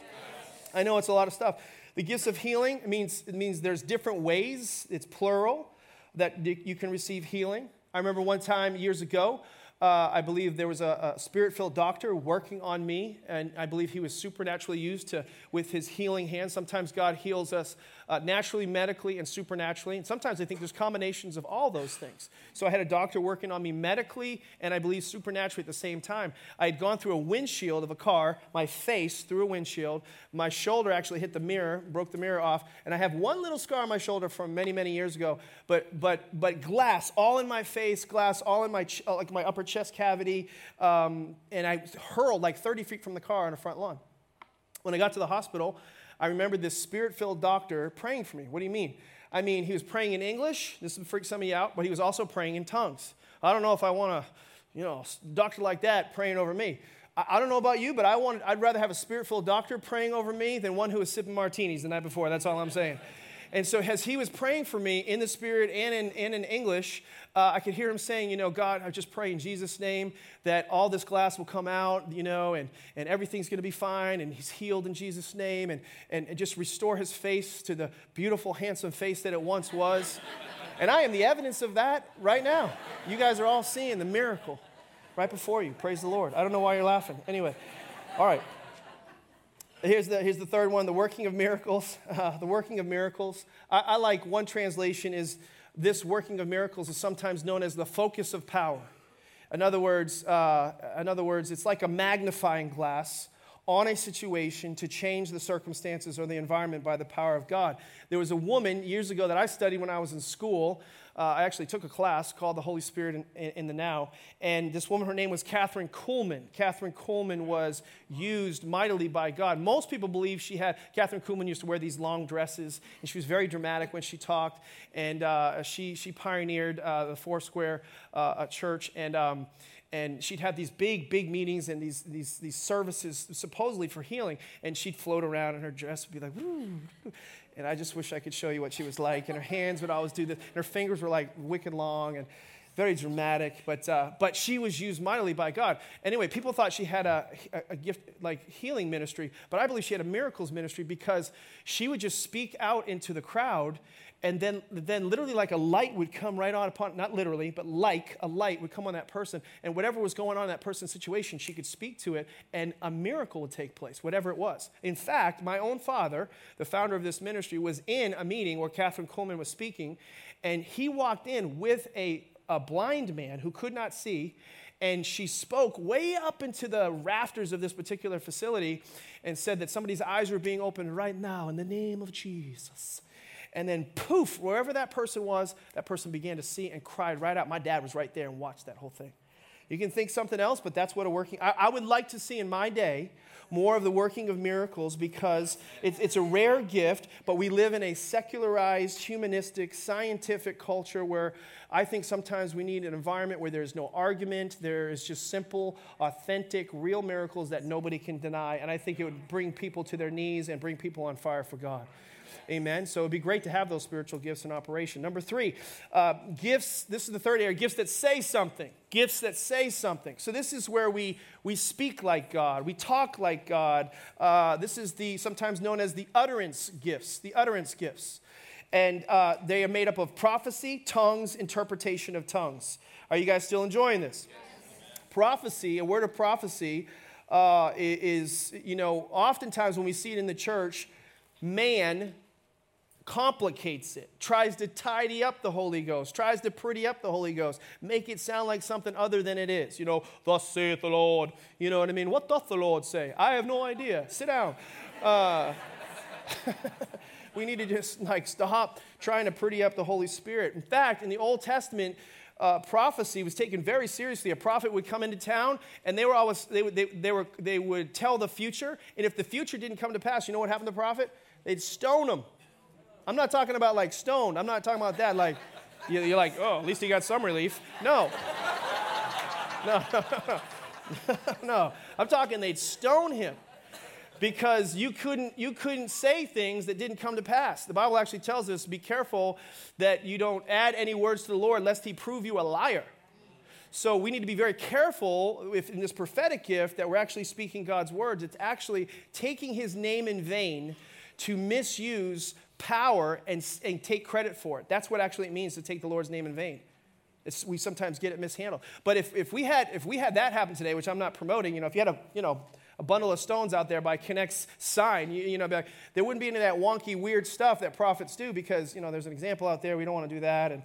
i know it's a lot of stuff. The gifts of healing means, it means there's different ways, it's plural, that you can receive healing. I remember one time years ago, uh, I believe there was a, a spirit filled doctor working on me, and I believe he was supernaturally used to, with his healing hand. Sometimes God heals us uh, naturally, medically, and supernaturally. And sometimes I think there's combinations of all those things. So I had a doctor working on me medically and I believe supernaturally at the same time. I had gone through a windshield of a car, my face through a windshield. My shoulder actually hit the mirror, broke the mirror off, and I have one little scar on my shoulder from many, many years ago. But, but, but glass all in my face, glass all in my, ch- like my upper chest cavity, um, and I hurled like 30 feet from the car on a front lawn. When I got to the hospital, I remember this spirit filled doctor praying for me. What do you mean? I mean, he was praying in English. This would freak some of you out, but he was also praying in tongues. I don't know if I want to, you know, doctor like that praying over me. I, I don't know about you, but I want, I'd rather have a spirit filled doctor praying over me than one who was sipping martinis the night before. That's all I'm saying. And so, as he was praying for me in the Spirit and in, and in English, uh, I could hear him saying, You know, God, I just pray in Jesus' name that all this glass will come out, you know, and, and everything's going to be fine, and he's healed in Jesus' name, and, and, and just restore his face to the beautiful, handsome face that it once was. [LAUGHS] and I am the evidence of that right now. You guys are all seeing the miracle right before you. Praise the Lord. I don't know why you're laughing. Anyway, all right. Here's the, here's the third one the working of miracles. [LAUGHS] Uh, the working of miracles. I, I like one translation is this working of miracles is sometimes known as the focus of power. In other words, uh, in other words, it's like a magnifying glass on a situation to change the circumstances or the environment by the power of God. There was a woman years ago that I studied when I was in school uh, I actually took a class called The Holy Spirit in, in, in, the Now. And this woman, her name was Kathryn Kuhlman. Kathryn Kuhlman was used mightily by God. Most people believe she had, Kathryn Kuhlman used to wear these long dresses, and she was very dramatic when she talked. And uh, she, she pioneered uh, the Foursquare uh, church. And, um, and she'd have these big, big meetings and these, these, these services supposedly for healing. And she'd float around, and her dress would be like. And I just wish I could show you what she was like. And her hands would always do this. And her fingers were like wicked long and very dramatic. But, uh, but she was used mightily by God. Anyway, people thought she had a, a gift like healing ministry. But I believe she had a miracles ministry because she would just speak out into the crowd and then, then literally like a light would come right on upon not literally but like a light would come on that person and whatever was going on in that person's situation she could speak to it and a miracle would take place whatever it was in fact my own father the founder of this ministry was in a meeting where Kathryn Kuhlman was speaking and he walked in with a, a blind man who could not see and she spoke way up into the rafters of this particular facility and said that somebody's eyes were being opened right now in the name of Jesus. And then, poof, wherever that person was, that person began to see and cried right out. My dad was right there and watched that whole thing. You can think something else, but that's what a working. I, I would like to see in my day more of the working of miracles because it's, it's a rare gift, but we live in a secularized, humanistic, scientific culture where I think sometimes we need an environment where there's no argument, there is just simple, authentic, real miracles that nobody can deny. And I think it would bring people to their knees and bring people on fire for God. Amen. So it'd be great to have those spiritual gifts in operation. Number three, uh, gifts. This is the third area gifts that say something. Gifts that say something. So this is where we, we speak like God, we talk like God. Uh, this is the sometimes known as the utterance gifts. The utterance gifts. And uh, they are made up of prophecy, tongues, interpretation of tongues. Are you guys still enjoying this? Yes. Prophecy, a word of prophecy, uh, is, you know, oftentimes when we see it in the church, man complicates it, tries to tidy up the Holy Ghost, tries to pretty up the Holy Ghost, make it sound like something other than it is. You know, thus saith the Lord. You know what I mean? What doth the Lord say? I have no idea. Sit down. Uh, [LAUGHS] we need to just like stop trying to pretty up the Holy Spirit. In fact, in the Old Testament, uh, prophecy was taken very seriously. A prophet would come into town, and they were always they would they, they were they would tell the future. And if the future didn't come to pass, you know what happened to the prophet? They'd stone him. I'm not talking about like stoned. I'm not talking about that. Like, you're like, oh, at least he got some relief. No. [LAUGHS] No, [LAUGHS] no. I'm talking they'd stone him because you couldn't, you couldn't say things that didn't come to pass. The Bible actually tells us be careful that you don't add any words to the Lord lest he prove you a liar. So we need to be very careful if in this prophetic gift that we're actually speaking God's words. It's actually taking his name in vain to misuse power and, and take credit for it. That's what actually it means to take the Lord's name in vain. It's, we sometimes get it mishandled. But if, if, we had, if we had that happen today, which I'm not promoting, you know, if you had a, you know, a bundle of stones out there by Connect's sign, you, you know, like, there wouldn't be any of that wonky, weird stuff that prophets do because, you know, there's an example out there. We don't want to do that. And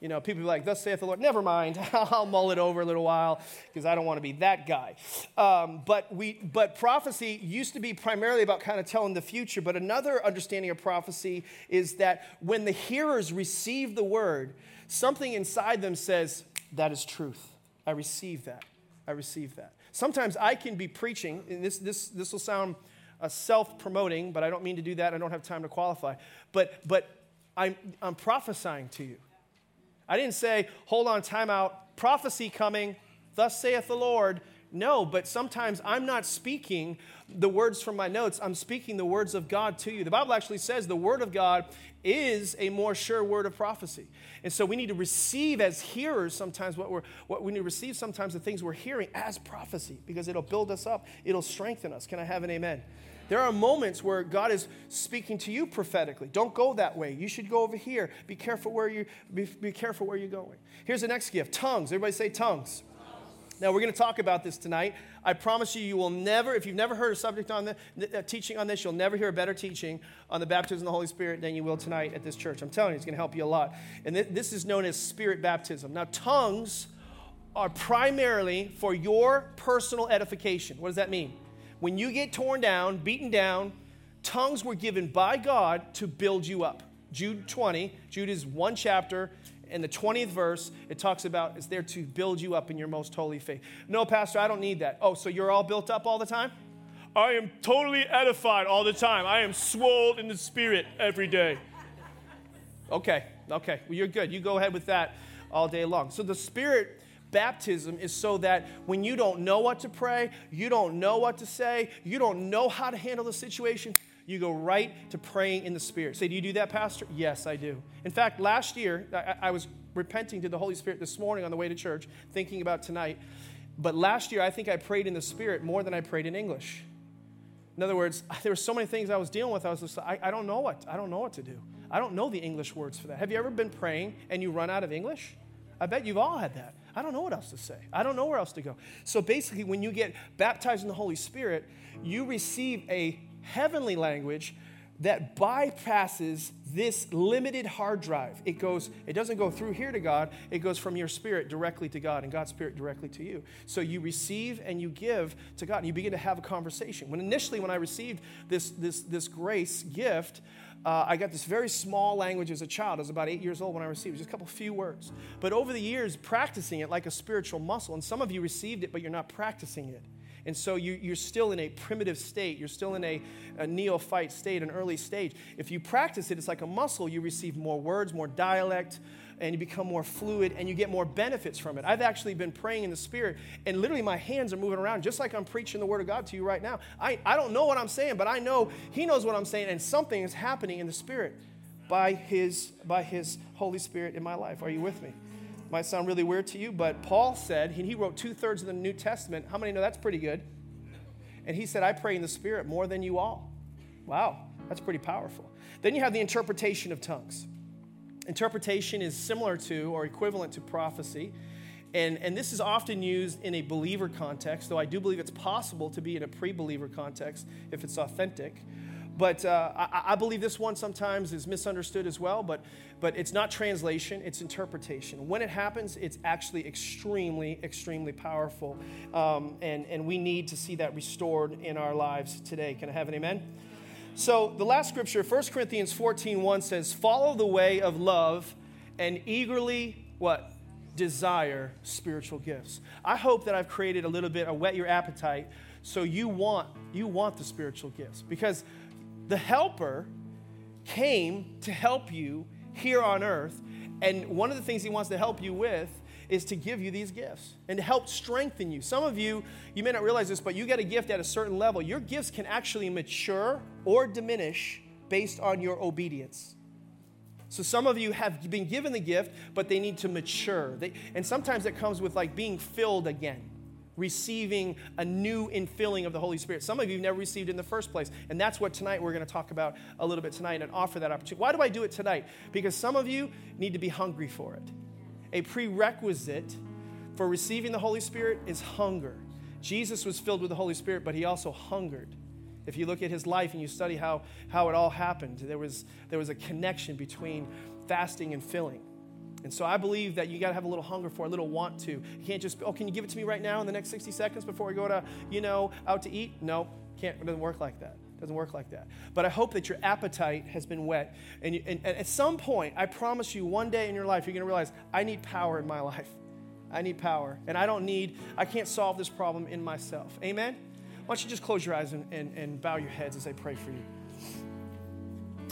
you know, people be like, thus saith the Lord. Never mind. [LAUGHS] I'll mull it over a little while because I don't want to be that guy. Um, but, we, but prophecy used to be primarily about kind of telling the future. But another understanding of prophecy is that when the hearers receive the word, something inside them says, that is truth. I receive that. I receive that. Sometimes I can be preaching, and this, this, this will sound uh, self promoting, but I don't mean to do that. I don't have time to qualify. But, but I'm, I'm prophesying to you. I didn't say, hold on, time out, prophecy coming, thus saith the Lord. No, but sometimes I'm not speaking the words from my notes. I'm speaking the words of God to you. The Bible actually says the word of God is a more sure word of prophecy. And so we need to receive as hearers sometimes what we're what we need to receive sometimes the things we're hearing as prophecy because it'll build us up, it'll strengthen us. Can I have an amen? There are moments where God is speaking to you prophetically. Don't go that way. You should go over here. Be careful where you be, be careful where you're going. Here's the next gift: tongues. Everybody say tongues. Now, we're going to talk about this tonight. I promise you, you will never, if you've never heard a subject on the uh, teaching on this, you'll never hear a better teaching on the baptism of the Holy Spirit than you will tonight at this church. I'm telling you, it's going to help you a lot. And th- this is known as spirit baptism. Now, tongues are primarily for your personal edification. What does that mean? When you get torn down, beaten down, tongues were given by God to build you up. Jude 20, Jude is one chapter. In the 20th verse, it talks about it's there to build you up in your most holy faith. No, Pastor, I don't need that. Oh, so you're all built up all the time? I am totally edified all the time. I am swolled in the spirit every day. Okay, okay. Well, you're good. You go ahead with that all day long. So the spirit Baptism is so that when you don't know what to pray, you don't know what to say, you don't know how to handle the situation, you go right to praying in the Spirit. Say, do you do that, Pastor? Yes, I do. In fact, last year, I, I was repenting to the Holy Spirit this morning on the way to church, thinking about tonight. But last year, I think I prayed in the Spirit more than I prayed in English. In other words, [LAUGHS] there were so many things I was dealing with. I was just, I, I don't know what, I don't know what to do. I don't know the English words for that. Have you ever been praying and you run out of English? I bet you've all had that. I don't know what else to say. I don't know where else to go. So basically, when you get baptized in the Holy Spirit, you receive a heavenly language that bypasses this limited hard drive. It goes, it doesn't go through here to God, it goes from your spirit directly to God and God's spirit directly to you. So you receive and you give to God and you begin to have a conversation. When initially when I received this this this grace gift, uh, I got this very small language as a child. I was about eight years old when I received it, just a couple few words. But over the years, practicing it like a spiritual muscle, and some of you received it, but you're not practicing it. And so you, are still in a primitive state. You're still in a, a, neophyte state, an early stage. If you practice it, it's like a muscle. You receive more words, more dialect, and you become more fluid, and you get more benefits from it. I've actually been praying in the Spirit, and literally my hands are moving around just like I'm preaching the Word of God to you right now. I, I don't know what I'm saying, but I know He knows what I'm saying, and something is happening in the Spirit by His, by his Holy Spirit in my life. Are you with me? Might sound really weird to you, but Paul said, he wrote two thirds of the New Testament. How many know that's pretty good? And he said, I pray in the Spirit more than you all. Wow, that's pretty powerful. Then you have the interpretation of tongues. Interpretation is similar to or equivalent to prophecy. And, and this is often used in a believer context, though I do believe it's possible to be in a pre believer context if it's authentic. But uh, I, I, believe this one sometimes is misunderstood as well, but, but it's not translation, it's interpretation. When it happens, it's actually extremely, extremely powerful. Um, and, and we need to see that restored in our lives today. Can I have an amen? So the last scripture, 1 Corinthians 14 1 says, Follow the way of love and eagerly what? Desire spiritual gifts. I hope that I've created a little bit of whet your appetite so you want you want the spiritual gifts because the helper came to help you here on earth. And one of the things he wants to help you with is to give you these gifts and to help strengthen you. Some of you, you may not realize this, but you get a gift at a certain level. Your gifts can actually mature or diminish based on your obedience. So some of you have been given the gift, but they need to mature. They, and sometimes it comes with like being filled again receiving a new infilling of the Holy Spirit. Some of you have never received in the first place. And that's what tonight we're going to talk about a little bit tonight and offer that opportunity. Why do I do it tonight? Because some of you need to be hungry for it. A prerequisite for receiving the Holy Spirit is hunger. Jesus was filled with the Holy Spirit, but he also hungered. If you look at his life and you study how, how it all happened, there was, there was a connection between fasting and filling. And so I believe that you got to have a little hunger for, a little want to. You can't just, oh, can you give it to me right now in the next 60 seconds before we go to, you know, out to eat? No, can't. It doesn't work like that. It doesn't work like that. But I hope that your appetite has been whet. And, you, and, and at some point, I promise you, one day in your life, you're going to realize, I need power in my [LAUGHS] life. I need power. And I don't need, I can't solve this problem in myself. Amen? Why don't you just close your eyes and, and, and bow your heads as I pray for you?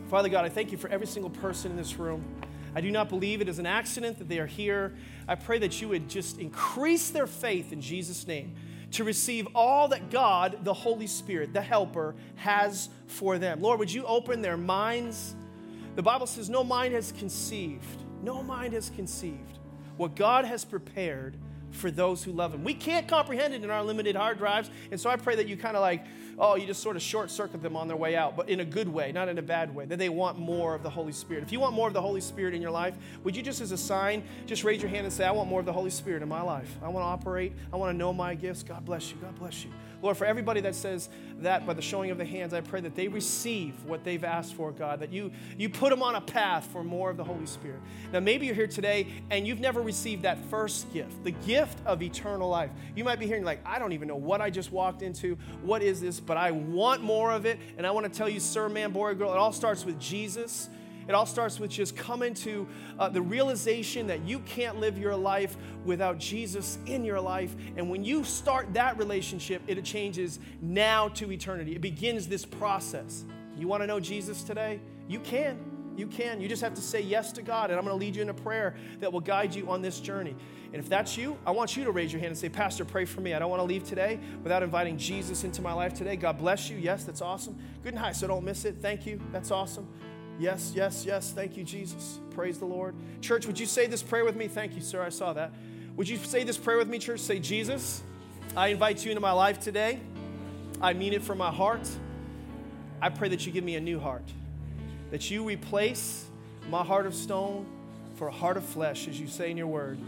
Father God, I thank you for every single person in this room. I do not believe it is an accident that they are here. I pray that you would just increase their faith in Jesus' name to receive all that God, the Holy Spirit, the Helper, has for them. Lord, would you open their minds? The Bible says, No mind has conceived, no mind has conceived what God has prepared for those who love Him. We can't comprehend it in our limited hard drives, and so I pray that you kind of like oh, you just sort of short circuit them on their way out, but in a good way, not in a bad way, that they want more of the Holy Spirit. If you want more of the Holy Spirit in your life, would you just as a sign, just raise your hand and say, I want more of the Holy Spirit in my life. I want to operate. I want to know my gifts. God bless you. God bless you. Lord, for everybody that says that by the showing of the hands, I pray that they receive what they've asked for, God, that you, you put them on a path for more of the Holy Spirit. Now, maybe you're here today and you've never received that first gift, the gift of eternal life. You might be hearing, like, I don't even know what I just walked into. What is this? But I want more of it. And I want to tell you, sir, man, boy, girl, it all starts with Jesus. It all starts with just coming to uh, the realization that you can't live your life without Jesus in your life. And when you start that relationship, it changes now to eternity. It begins this process. You want to know Jesus today? You can. You can. You just have to say yes to God, and I'm going to lead you in a prayer that will guide you on this journey. And if that's you, I want you to raise your hand and say, Pastor, pray for me. I don't want to leave today without inviting Jesus into my life today. God bless you. Yes, that's awesome. Good night, so don't miss it. Thank you. That's awesome. Yes, yes, yes. Thank you, Jesus. Praise the Lord. Church, would you say this prayer with me? Thank you, sir. I saw that. Would you say this prayer with me, church? Say, Jesus, I invite you into my life today. I mean it from my heart. I pray that you give me a new heart that you replace my heart of stone for a heart of flesh, as you say in your word.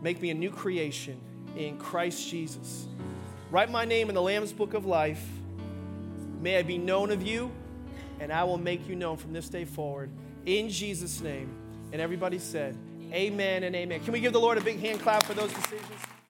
Make me a new creation in Christ Jesus. Write my name in the Lamb's book of life. May I be known of you and I will make you known from this day forward. In Jesus' name. And everybody said, Amen and amen. Can we give the Lord a big hand clap for those decisions?